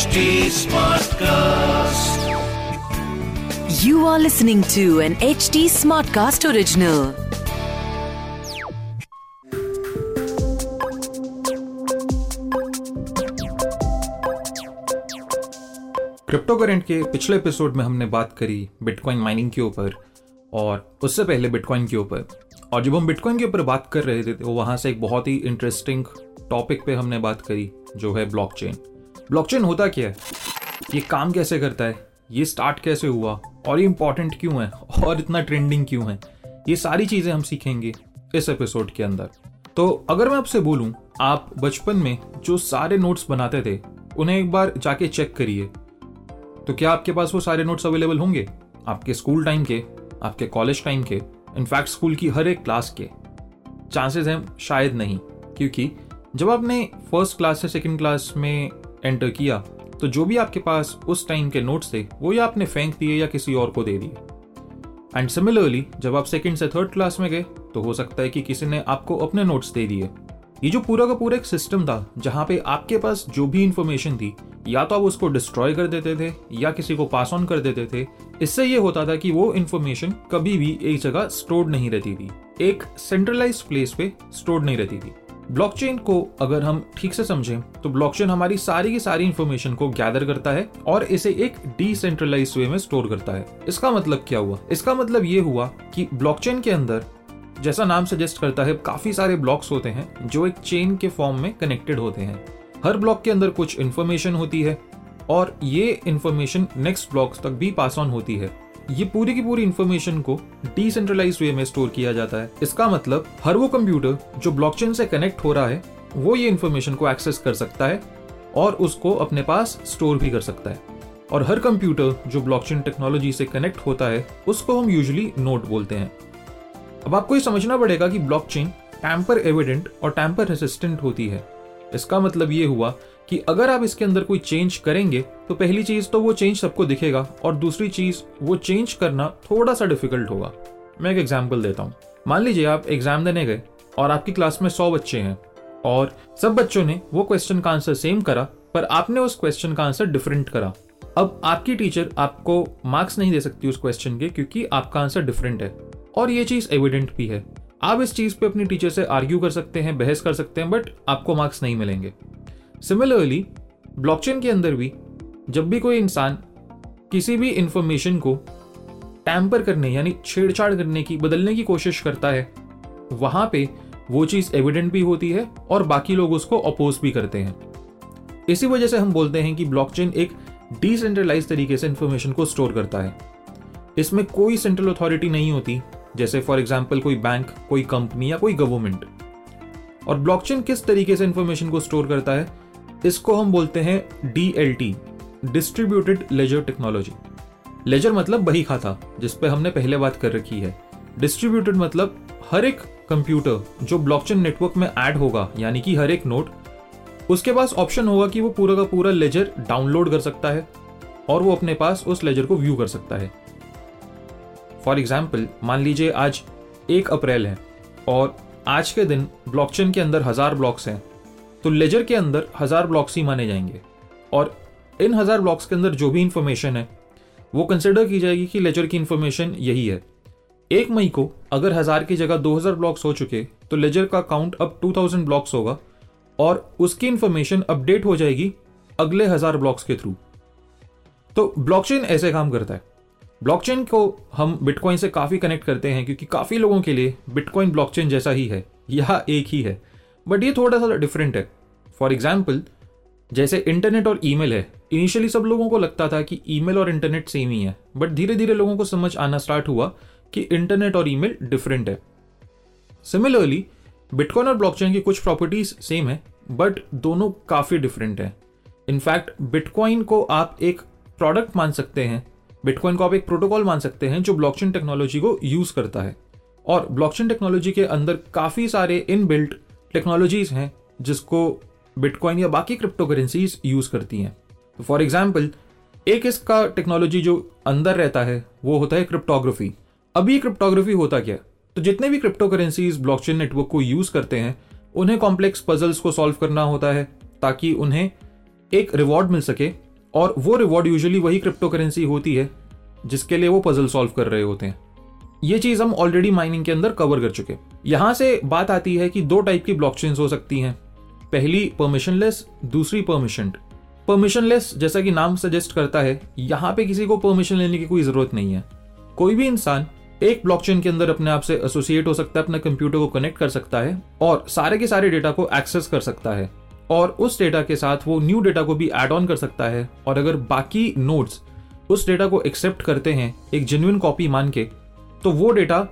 HD Smartcast. You are listening to an HD Smartcast original. Crypto current के पिछले episode में हमने बात करी बिटकॉइन माइनिंग के ऊपर और उससे पहले बिटकॉइन के ऊपर और जब हम बिटकॉइन के ऊपर बात कर रहे थे तो वहाँ से एक बहुत ही इंटरेस्टिंग टॉपिक पे हमने बात करी जो है ब्लॉकचेन ब्लॉकचेन होता क्या है? ये काम कैसे करता है? ये स्टार्ट कैसे हुआ? और ये इंपॉर्टेंट क्यों है? और इतना ट्रेंडिंग क्यों है? ये सारी चीज़ें हम सीखेंगे इस एपिसोड के अंदर। तो अगर मैं आपसे बोलूँ, आप बचपन में जो सारे नोट्स बनाते थे, उन्हें एक बार जाके चेक करिए। तो क्या आपके पास वो सारे नोट्स अवेलेबल होंगे? आपके स्कूल टाइम के, आपके कॉलेज टाइम के इनफैक्ट स्कूल की हर एक क्लास के। चांसेस हैं शायद नहीं, क्योंकि जब आपने फ़र्स्ट क्लास से सेकंड क्लास में एंटर किया। तो जो भी आपके पास उस टाइम के नोट्स थे, वो या आपने फेंक दिए या किसी और को दे दिए। एंड सिमिलरली जब आप सेकेंड से थर्ड क्लास में गए तो हो सकता है कि किसी ने आपको अपने नोट्स दे दिए। ये जो पूरा का पूरा एक सिस्टम था, जहाँ पे आपके पास जो भी इंफॉर्मेशन थी, या तो आप उसको डिस्ट्रॉय कर देते थे, या किसी को पास ऑन कर देते थे, इससे ये होता था कि वो इन्फॉर्मेशन कभी भी एक जगह स्टोर्ड नहीं रहती थी। एक सेंट्रलाइज प्लेस पे स्टोर्ड नहीं रहती थी। ब्लॉकचेन को अगर हम ठीक से समझें तो ब्लॉकचेन हमारी सारी की सारी इंफॉर्मेशन को गैदर करता है और इसे एक डिसेंट्रलाइज वे में स्टोर करता है। इसका मतलब क्या हुआ? इसका मतलब ये हुआ कि ब्लॉकचेन के अंदर, जैसा नाम सजेस्ट करता है, काफ़ी सारे ब्लॉक्स होते हैं जो एक चेन के फॉर्म में कनेक्टेड होते हैं। हर ब्लॉक के अंदर कुछ इन्फॉर्मेशन होती है और ये इन्फॉर्मेशन नेक्स्ट ब्लॉक्स तक भी पास ऑन होती है। ये पूरी की पूरी इंफॉर्मेशन को डिसेंट्रलाइज वे में स्टोर किया जाता है। इसका मतलब हर वो कंप्यूटर जो ब्लॉकचेन से कनेक्ट हो रहा है, वो ये इंफॉर्मेशन को एक्सेस कर सकता है और उसको अपने पास स्टोर भी कर सकता है। और हर कंप्यूटर जो ब्लॉकचेन टेक्नोलॉजी से कनेक्ट होता है, उसको हम यूजुअली नोट बोलते हैं। अब आपको ये समझना पड़ेगा कि ब्लॉकचेन टैंपर एविडेंट और टैंपर रेसिस्टेंट होती है। इसका मतलब ये हुआ कि अगर आप इसके अंदर कोई चेंज करेंगे तो पहली चीज़ तो वो चेंज सबको दिखेगा और दूसरी चीज़ वो चेंज करना थोड़ा सा डिफ़िकल्ट होगा। मैं एक एग्ज़ाम्पल देता हूँ। मान लीजिए आप एग्ज़ाम देने गए और आपकी क्लास में सौ बच्चे हैं और सब बच्चों ने वो क्वेश्चन का आंसर सेम करा, पर आपने उस क्वेश्चन का आंसर डिफरेंट करा। अब आपकी टीचर आपको मार्क्स नहीं दे सकती उस क्वेश्चन के क्योंकि आपका आंसर डिफरेंट है और ये चीज़ एविडेंट भी है। आप इस चीज़ पे अपनी टीचर से आर्ग्यू कर सकते हैं, बहस कर सकते हैं बट आपको मार्क्स नहीं मिलेंगे। सिमिलरली ब्लॉकचेन के अंदर भी जब भी कोई इंसान किसी भी इंफॉर्मेशन को टैम्पर करने यानी छेड़छाड़ करने की, बदलने की कोशिश करता है, वहाँ पे वो चीज़ एविडेंट भी होती है और बाकी लोग उसको अपोज भी करते हैं। इसी वजह से हम बोलते हैं कि ब्लॉकचेन एक डिसेंट्रलाइज तरीके से इंफॉर्मेशन को स्टोर करता है। इसमें कोई सेंट्रल अथॉरिटी नहीं होती, जैसे फॉर एग्ज़ाम्पल कोई बैंक कोई कंपनी या कोई गवर्नमेंट और ब्लॉकचेन किस तरीके से इंफॉर्मेशन को स्टोर करता है? इसको हम बोलते हैं D L T distributed ledger technology ledger मतलब बही खाता जिसपे हमने पहले बात कर रखी है। डिस्ट्रीब्यूटेड मतलब हर एक कंप्यूटर जो ब्लॉकचेन नेटवर्क में ऐड होगा, यानी कि हर एक नोट उसके पास ऑप्शन होगा कि वो पूरा का पूरा लेजर डाउनलोड कर सकता है और वो अपने पास उस लेजर को व्यू कर सकता है। फॉर एग्ज़ाम्पल मान लीजिए आज एक अप्रैल है और आज के दिन ब्लॉकचेन के अंदर हज़ार ब्लॉक्स हैं। तो लेजर के अंदर हज़ार ब्लॉक्स ही माने जाएँगे। और इन हज़ार ब्लॉक्स के अंदर जो भी इंफॉर्मेशन है, वो कंसिडर की जाएगी कि लेजर की इंफॉर्मेशन यही है। एक मई को अगर हज़ार की जगह 2000 ब्लॉक्स हो चुके तो लेजर का काउंट अब 2000 ब्लॉक्स होगा और उसकी इंफॉर्मेशन अपडेट हो जाएगी अगले हज़ार ब्लॉक्स के थ्रू तो ब्लॉकचेन ऐसे काम करता है। ब्लॉकचेन को हम बिटकॉइन से काफ़ी कनेक्ट करते हैं, क्योंकि काफ़ी लोगों के लिए बिटकॉइन ब्लॉकचेन जैसा ही है, यह एक ही है। बट ये थोड़ा सा डिफरेंट है. फॉर एग्ज़ाम्पल जैसे इंटरनेट और ईमेल है इनिशियली सब लोगों को लगता था कि ईमेल और इंटरनेट सेम ही है बट धीरे धीरे लोगों को समझ आना स्टार्ट हुआ कि इंटरनेट और ईमेल डिफरेंट है. सिमिलरली बिटकॉइन और ब्लॉकचेन की कुछ प्रॉपर्टीज़ सेम है बट दोनों काफ़ी डिफरेंट है. इनफैक्ट बिटकॉइन को आप एक प्रोडक्ट मान सकते हैं बिटकॉइन को आप एक प्रोटोकॉल मान सकते हैं जो ब्लॉकचेन टेक्नोलॉजी को यूज़ करता है. और ब्लॉकचेन टेक्नोलॉजी के अंदर काफ़ी सारे इन बिल्ट टेक्नोलॉजीज़ हैं जिसको बिटकॉइन या बाकी क्रिप्टो करेंसीज यूज़ करती हैं। तो फॉर एग्ज़ाम्पल, एक इसका टेक्नोलॉजी जो अंदर रहता है, वो होता है क्रिप्टोग्राफी। अब ये क्रिप्टोग्राफी होता क्या? तो जितने भी क्रिप्टो करेंसीज ब्लॉकचेन नेटवर्क को यूज़ करते हैं, उन्हें कॉम्प्लेक्स पजल्स को सॉल्व करना होता है, ताकि उन्हें एक रिवॉर्ड मिल सके, और वो रिवॉर्ड यूजुअली वही क्रिप्टो करेंसी होती है जिसके लिए वो पजल सॉल्व कर रहे होते हैं। ये चीज़ हम ऑलरेडी माइनिंग के अंदर कवर कर चुके यहाँ से बात आती है कि दो टाइप की ब्लॉकचेन्स हो सकती हैं। पहली परमिशनलेस दूसरी परमिशन परमिशनलेस जैसा कि नाम सजेस्ट करता है, यहाँ पे किसी को परमिशन लेने की कोई ज़रूरत नहीं है। कोई भी इंसान एक ब्लॉकचेन के अंदर अपने आप से एसोसिएट हो सकता है, अपने कंप्यूटर को कनेक्ट कर सकता है, और सारे के सारे डेटा को एक्सेस कर सकता है, और उस डेटा के साथ वो न्यू डेटा को भी एड ऑन कर सकता है, और अगर बाकी नोड्स उस डेटा को एक्सेप्ट करते हैं, एक जेन्युइन कॉपी मान के तो वो डेटा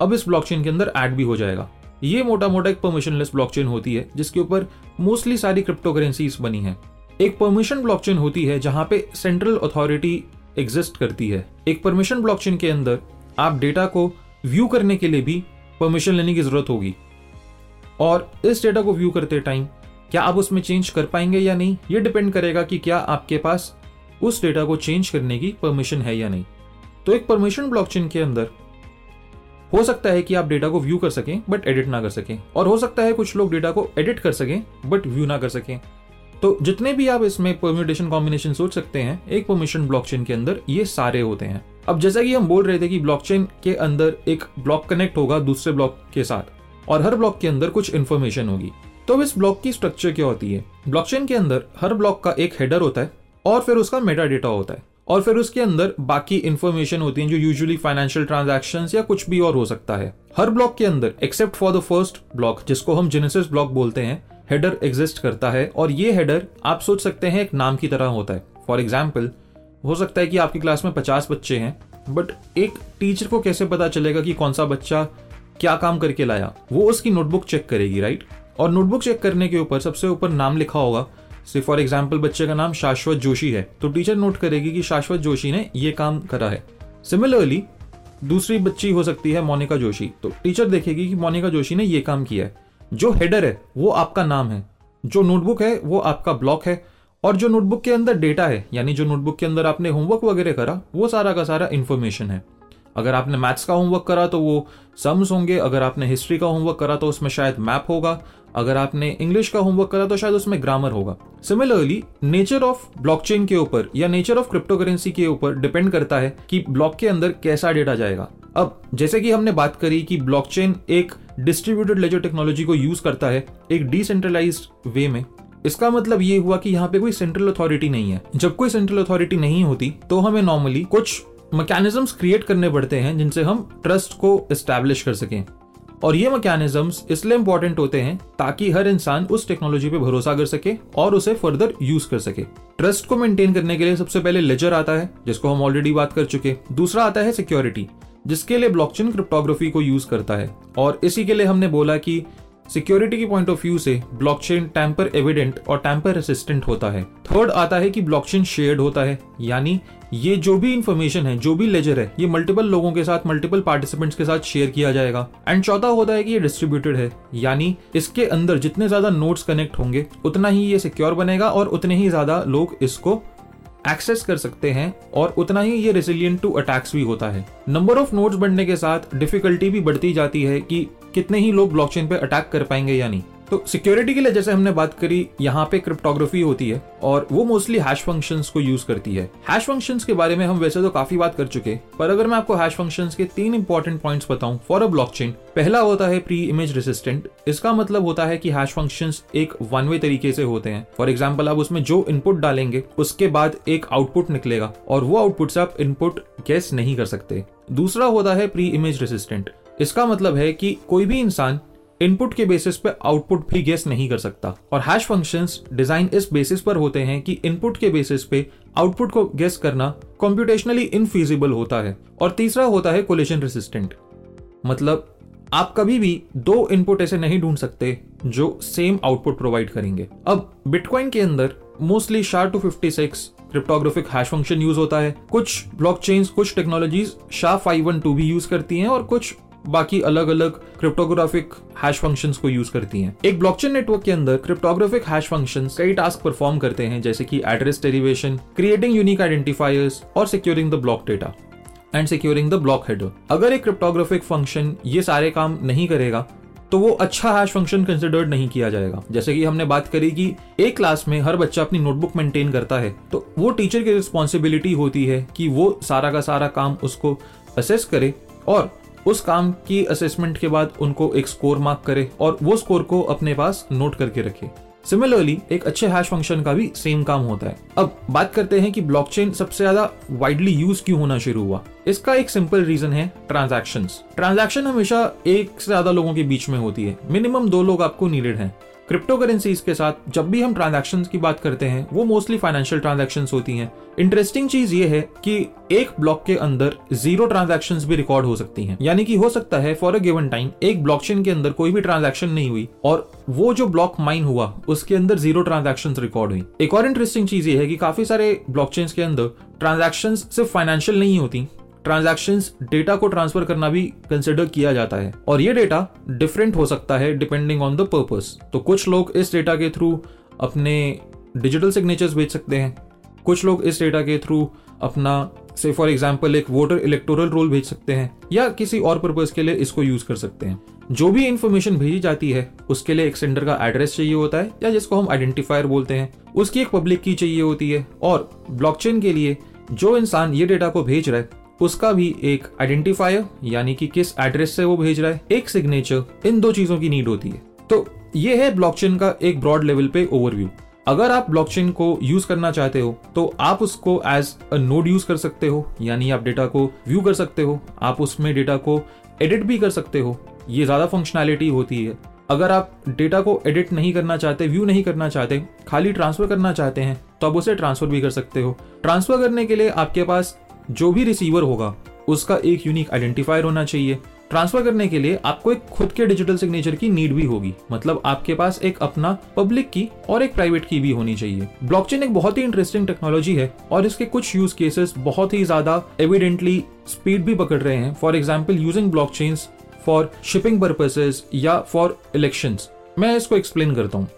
अब इस ब्लॉकचेन के अंदर ऐड भी हो जाएगा। ये मोटा मोटा एक परमिशनलेस ब्लॉकचेन होती है, जिसके ऊपर मोस्टली सारी क्रिप्टो बनी है। एक परमिशन ब्लॉकचेन होती है जहाँ पे सेंट्रल अथॉरिटी एग्जिस्ट करती है। एक परमिशन ब्लॉकचेन के अंदर आप डेटा को व्यू करने के लिए भी परमिशन लेने की ज़रूरत होगी। और इस डेटा को व्यू करते टाइम क्या आप उसमें चेंज कर पाएँगे या नहीं? ये डिपेंड करेगा कि क्या आपके पास उस डेटा को चेंज करने की परमिशन है या नहीं। तो एक परमिशन ब्लॉकचेन के अंदर हो सकता है कि आप डेटा को व्यू कर सकें बट एडिट ना कर सकें। और हो सकता है कुछ लोग डेटा को एडिट कर सकें बट व्यू ना कर सकें। तो जितने भी आप इसमें परम्यूटेशन कॉम्बिनेशन सोच सकते हैं, एक परमिशन ब्लॉकचेन के अंदर ये सारे होते हैं। अब जैसा कि हम बोल रहे थे कि ब्लॉकचेन के अंदर एक ब्लॉक कनेक्ट होगा दूसरे ब्लॉक के साथ, और हर ब्लॉक के अंदर कुछ इन्फॉर्मेशन होगी। तो इस ब्लॉक की स्ट्रक्चर क्या होती है? ब्लॉकचेन के अंदर हर ब्लॉक का एक हेडर होता है, और फिर उसका मेटा डेटा होता है। और फिर उसके अंदर बाकी इंफॉर्मेशन होती है जो यूजुअली फाइनेंशियल ट्रांजेक्शन या कुछ भी और हो सकता है। हर ब्लॉक के अंदर except for the first block जिसको हम जेनेसिस ब्लॉक बोलते हैं हेडर एग्जिस्ट करता है और ये हेडर आप सोच सकते हैं एक नाम की तरह होता है। फॉर एग्ज़ाम्पल हो सकता है कि आपकी क्लास में पचास बच्चे हैं बट एक टीचर को कैसे पता चलेगा कि कौन सा बच्चा क्या काम करके लाया? वो उसकी नोटबुक चेक करेगी राइट और नोटबुक चेक करने के ऊपर सबसे ऊपर नाम लिखा होगा से फॉर एग्ज़ाम्पल बच्चे का नाम शाश्वत जोशी है। तो टीचर नोट करेगी कि शाश्वत जोशी ने ये काम करा है। सिमिलरली दूसरी बच्ची हो सकती है मोनिका जोशी। तो टीचर देखेगी कि मोनिका जोशी ने ये काम किया है। जो हेडर है, वो आपका नाम है। जो नोटबुक है, वो आपका ब्लॉक है। और जो नोटबुक के अंदर डेटा है, यानी जो नोटबुक के अंदर आपने होमवर्क वगैरह करा, वो सारा का सारा इन्फॉर्मेशन है। अगर आपने मैथ्स का होमवर्क करा तो वो सम्स होंगे। अगर आपने हिस्ट्री का होमवर्क करा तो उसमें शायद मैप होगा। अगर आपने इंग्लिश का होमवर्क करा तो शायद उसमें ग्रामर होगा। सिमिलरली नेचर ऑफ़ ब्लॉकचेन के ऊपर या नेचर ऑफ़ क्रिप्टो करेंसी के ऊपर डिपेंड करता है कि ब्लॉक के अंदर कैसा डेटा जाएगा। अब, जैसे कि हमने बात करी कि ब्लॉकचेन एक डिस्ट्रीब्यूटेड लेजर टेक्नोलॉजी को यूज़ करता है एक डिसेंट्रलाइज वे में, इसका मतलब ये हुआ कि यहाँ पे कोई सेंट्रल अथॉरिटी नहीं है। जब कोई सेंट्रल अथॉरिटी नहीं होती तो हमें नॉर्मली कुछ मैकेनिज्म्स क्रिएट करने पड़ते हैं जिनसे हम ट्रस्ट को एस्टेब्लिश कर सकें। और ये मैकेनिज्म्स इसलिए इंपॉर्टेंट होते हैं ताकि हर इंसान उस टेक्नोलॉजी पे भरोसा कर सके और उसे फर्दर यूज़ कर सके। ट्रस्ट को मेंटेन करने के लिए सबसे पहले लेजर आता है, जिसको हम ऑलरेडी बात कर चुके दूसरा आता है सिक्योरिटी जिसके लिए ब्लॉकचेन क्रिप्टोग्राफी को यूज़ करता है। और इसी के लिए हमने बोला कि सिक्योरिटी की पॉइंट ऑफ़ व्यू से ब्लॉकचेन टैंपर एविडेंट और टैंपर रेसिस्टेंट होता है। थर्ड आता है कि ब्लॉकचेन शेयर्ड होता है। यानी ये जो भी इंफॉर्मेशन है, जो भी लेजर है, ये मल्टीपल लोगों के साथ मल्टीपल पार्टिसिपेंट्स के साथ शेयर किया जाएगा। एंड चौथा होता है कि ये डिस्ट्रीब्यूटेड है। यानी इसके अंदर जितने ज़्यादा नोट्स कनेक्ट होंगे, उतना ही ये सिक्योर बनेगा और उतने ही ज़्यादा लोग इसको एक्सेस कर सकते हैं और उतना ही ये रेसिलियंट टू अटैक्स भी होता है। नंबर ऑफ़ नोट्स बढ़ने के साथ डिफिकल्टी भी बढ़ती जाती है कि कितने ही लोग ब्लॉकचेन पे अटैक कर पाएँगे या नहीं। तो सिक्योरिटी के लिए जैसे हमने बात करी, यहाँ पे क्रिप्टोग्राफी होती है और वो मोस्टली हैश फ़ंक्शंस को यूज़ करती है। हैश फ़ंक्शंस के बारे में हम वैसे तो काफ़ी बात कर चुके, पर अगर मैं आपको हैश फ़ंक्शंस के तीन इंपॉर्टेंट पॉइंट्स बताऊँ फॉर अ ब्लॉकचेन पहला होता है प्री इमेज रेसिस्टेंट इसका मतलब होता है कि हैश फ़ंक्शंस एक वन वे तरीके से होते हैं। फॉर एग्ज़ाम्पल आप उसमें जो इनपुट डालेंगे, उसके बाद एक आउटपुट निकलेगा और वो आउटपुट से आप इनपुट गैस नहीं कर सकते। दूसरा होता है प्री इमेज रेसिस्टेंट इसका मतलब है कि कोई भी इंसान इनपुट के बेसिस पे आउटपुट भी गेस नहीं कर सकता। और हैश फ़ंक्शंस डिज़ाइन इस बेसिस पर होते हैं कि इनपुट के बेसिस पे आउटपुट को गेस करना कंप्यूटेशनली इनफीजिबल होता है। और तीसरा होता है कोलिशन रेसिस्टेंट मतलब आप कभी भी दो इनपुट ऐसे नहीं ढूंढ सकते जो सेम आउटपुट प्रोवाइड करेंगे। अब बिटकॉइन के अंदर mostly SHA two fifty six cryptographic hash function use होता है। कुछ ब्लॉकचेन्स कुछ technologies SHA five one two भी यूज़ करती हैं और कुछ बाकी अलग अलग क्रिप्टोग्राफिक हैश फ़ंक्शंस को यूज़ करती हैं। एक ब्लॉकचेन नेटवर्क के अंदर क्रिप्टोग्राफिक हैश फ़ंक्शंस कई टास्क परफॉर्म करते हैं, जैसे कि address derivation creating unique identifiers और securing the block data and securing the block header अगर एक क्रिप्टोग्राफिक फ़ंक्शन ये सारे काम नहीं करेगा तो वो अच्छा हैश फ़ंक्शन कंसिडर्ड नहीं किया जाएगा। जैसे कि हमने बात करी कि एक क्लास में हर बच्चा अपनी नोटबुक मेंटेन करता है तो वो टीचर की रिस्पॉन्सिबिलिटी होती है कि वो सारा का सारा काम उसको असेस करे और उस काम की असेसमेंट के बाद उनको एक स्कोर मार्क करे और वो स्कोर को अपने पास नोट करके रखे। सिमिलरली एक अच्छे हैश फ़ंक्शन का भी सेम काम होता है। अब बात करते हैं कि ब्लॉकचेन सबसे ज़्यादा वाइडली यूज़ क्यों होना शुरू हुआ? इसका एक सिंपल रीजन है ट्रांजैक्शंस ट्रांजैक्शन हमेशा एक से ज़्यादा लोगों के बीच में होती है। मिनिमम दो लोग आपको नीडेड हैं। क्रिप्टो करेंसीज के साथ जब भी हम ट्रांजेक्शन की बात करते हैं, वो मोस्टली फाइनेंशियल ट्रांजेक्शन होती हैं। इंटरेस्टिंग चीज़ ये है कि एक ब्लॉक के अंदर ज़ीरो ट्रांजेक्शन भी रिकॉर्ड हो सकती हैं। यानी कि हो सकता है फॉर अ गिवन टाइम एक ब्लॉकचेन के अंदर कोई भी ट्रांजेक्शन नहीं हुई और वो जो ब्लॉक माइन हुआ, उसके अंदर ज़ीरो ट्रांजेक्शन रिकॉर्ड हुई। एक और इंटरेस्टिंग चीज़ ये है कि काफ़ी सारे ब्लॉकचेन के अंदर ट्रांजेक्शन सिर्फ़ फाइनेंशियल नहीं होती। ट्रांजेक्शन डेटा को ट्रांसफ़र करना भी कंसिडर किया जाता है। और ये डेटा डिफरेंट हो सकता है डिपेंडिंग ऑन द पर्पस तो कुछ लोग इस डेटा के थ्रू अपने डिजिटल सिग्नेचर्स भेज सकते हैं। कुछ लोग इस डेटा के थ्रू अपना से फॉर एग्ज़ाम्पल एक वोटर इलेक्टोरल रोल भेज सकते हैं या किसी और पर्पज के लिए इसको यूज़ कर सकते हैं। जो भी इंफॉर्मेशन भेजी जाती है, उसके लिए एक सेंडर का एड्रेस चाहिए होता है या जिसको हम आइडेंटिफायर बोलते हैं, उसकी एक पब्लिक की चाहिए होती है। और ब्लॉकचेन के लिए जो इंसान ये डेटा को भेज रहा है उसका भी एक आइडेंटिफायर यानी कि किस एड्रेस से वो भेज रहा है, एक सिग्नेचर इन दो चीज़ों की नीड होती है। तो ये है ब्लॉकचेन का एक ब्रॉड लेवल पे ओवरव्यू अगर आप ब्लॉकचेन को यूज़ करना चाहते हो तो आप उसको एज अ नोड यूज़ कर सकते हो, यानी आप डेटा को व्यू कर सकते हो, आप उसमें डेटा को एडिट भी कर सकते हो, ये ज़्यादा फंक्शनैलिटी होती है। अगर आप डेटा को एडिट नहीं करना चाहते व्यू नहीं करना चाहते, खाली ट्रांसफ़र करना चाहते हैं तो आप उसे ट्रांसफ़र भी कर सकते हो। ट्रांसफ़र करने के लिए आपके पास जो भी रिसीवर होगा, उसका एक यूनिक आइडेंटिफायर होना चाहिए। ट्रांसफ़र करने के लिए आपको एक खुद के डिजिटल सिग्नेचर की नीड भी होगी। मतलब आपके पास एक अपना पब्लिक की और एक प्राइवेट की भी होनी चाहिए। ब्लॉकचेन एक बहुत ही इंटरेस्टिंग टेक्नोलॉजी है और इसके कुछ यूज़ केसेस बहुत ही ज़्यादा एविडेंटली स्पीड भी पकड़ रहे हैं। For example using block for shipping purposes या फॉर इलेक्शन मैं इसको एक्सप्लेन करता हूँ।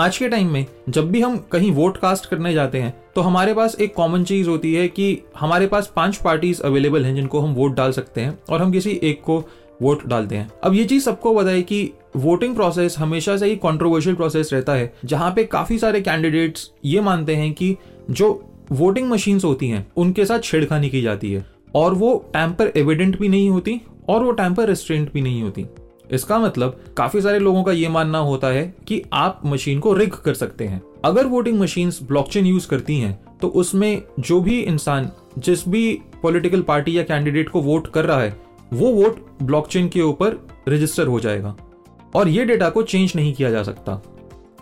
आज के टाइम में, जब भी हम कहीं वोट कास्ट करने जाते हैं तो हमारे पास एक कॉमन चीज़ होती है कि हमारे पास पाँच पार्टीज़ अवेलेबल हैं जिनको हम वोट डाल सकते हैं और हम किसी एक को वोट डालते हैं। अब ये चीज़ सबको बताए कि वोटिंग प्रोसेस हमेशा से ही कॉन्ट्रोवर्शियल प्रोसेस रहता है, जहाँ पे काफ़ी सारे कैंडिडेट्स ये मानते हैं कि जो वोटिंग मशीन्स होती हैं, उनके साथ छेड़खानी की जाती है और वो टैंपर एविडेंट भी नहीं होती और वो टैंपर रेस्ट्रेंट भी नहीं होती। इसका मतलब काफ़ी सारे लोगों का ये मानना होता है कि आप मशीन को रिग कर सकते हैं। अगर वोटिंग मशीन ब्लॉकचेन यूज़ करती हैं तो उसमें जो भी इंसान, जिस भी पॉलिटिकल पार्टी या कैंडिडेट को वोट कर रहा है, वो वोट ब्लॉकचेन के ऊपर रजिस्टर हो जाएगा। और ये डेटा को चेंज नहीं किया जा सकता।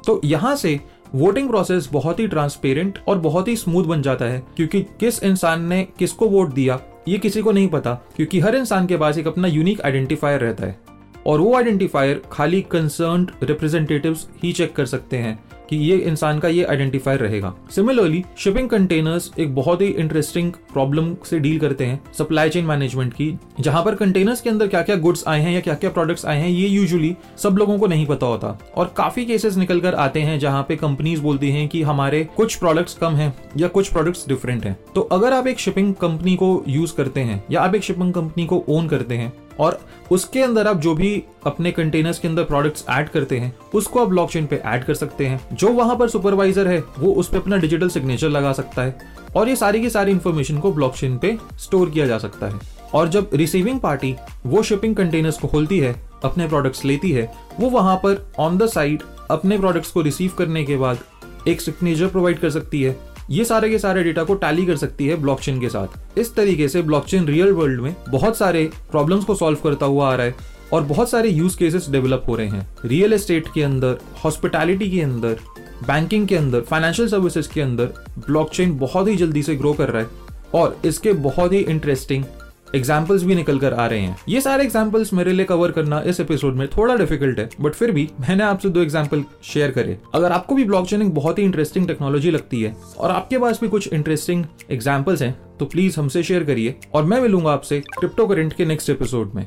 तो यहाँ से वोटिंग प्रोसेस बहुत ही ट्रांसपेरेंट और बहुत ही स्मूथ बन जाता है, क्योंकि किस इंसान ने किसको वोट दिया, ये किसी को नहीं पता, क्योंकि हर इंसान के पास एक अपना यूनिक आइडेंटिफायर रहता है। और वो आइडेंटिफायर खाली कंसर्न रिप्रेजेंटेटिव्स ही चेक कर सकते हैं। कि ये इंसान का ये आइडेंटिफायर रहेगा। सिमिलरली शिपिंग कंटेनर्स एक बहुत ही इंटरेस्टिंग प्रॉब्लम से डील करते हैं सप्लाई चेन मैनेजमेंट की, जहाँ पर कंटेनर्स के अंदर क्या क्या गुड्स आए हैं या क्या क्या प्रोडक्ट्स आए हैं, ये यूजुअली सब लोगों को नहीं पता होता। और काफ़ी केसेस निकल कर आते हैं जहाँ पे कंपनीज़ बोलती हैं कि हमारे कुछ प्रोडक्ट्स कम हैं या कुछ प्रोडक्ट्स डिफरेंट हैं। तो अगर आप एक शिपिंग कंपनी को यूज़ करते हैं या आप एक शिपिंग कंपनी को ओन करते हैं और उसके अंदर आप जो भी अपने कंटेनर्स के अंदर प्रोडक्ट्स ऐड करते हैं, उसको आप ब्लॉकचेन पे ऐड कर सकते हैं। जो वहाँ पर सुपरवाइजर है, वो उस पर अपना डिजिटल सिग्नेचर लगा सकता है और ये सारी की सारी इंफॉर्मेशन को ब्लॉकचेन पे स्टोर किया जा सकता है। और जब रिसीविंग पार्टी वो शिपिंग कंटेनर्स को खोलती है, अपने प्रोडक्ट्स लेती है, वो वहाँ पर ऑन द साइड अपने प्रोडक्ट्स को रिसीव करने के बाद एक सिग्नेचर प्रोवाइड कर सकती है। ये सारे के सारे डेटा को टैली कर सकती है ब्लॉकचेन के साथ। इस तरीके से ब्लॉकचेन रियल वर्ल्ड में बहुत सारे प्रॉब्लम्स को सॉल्व करता हुआ आ रहा है। और बहुत सारे यूज़ केसेस डेवलप हो रहे हैं. रियल एस्टेट के अंदर हॉस्पिटैलिटी के अंदर बैंकिंग के अंदर फाइनेंशियल सर्विसेज़ के अंदर ब्लॉकचेन बहुत ही जल्दी से ग्रो कर रहा है. और इसके बहुत ही इंटरेस्टिंग एग्जाम्पल्स भी निकल कर आ रहे हैं. ये सारे एग्जाम्पल्स मेरे लिए कवर करना इस एपिसोड में थोड़ा डिफ़िकल्ट है बट फिर भी मैंने आपसे दो एग्ज़ाम्पल शेयर करे. अगर आपको भी ब्लॉकचेन एक बहुत ही इंटरेस्टिंग टेक्नोलॉजी लगती है और आपके पास भी कुछ इंटरेस्टिंग एग्जाम्पल्स हैं तो प्लीज़ हमसे शेयर करिए और मैं मिलूँगा आपसे क्रिप्टो करेंट के नेक्स्ट एपिसोड में.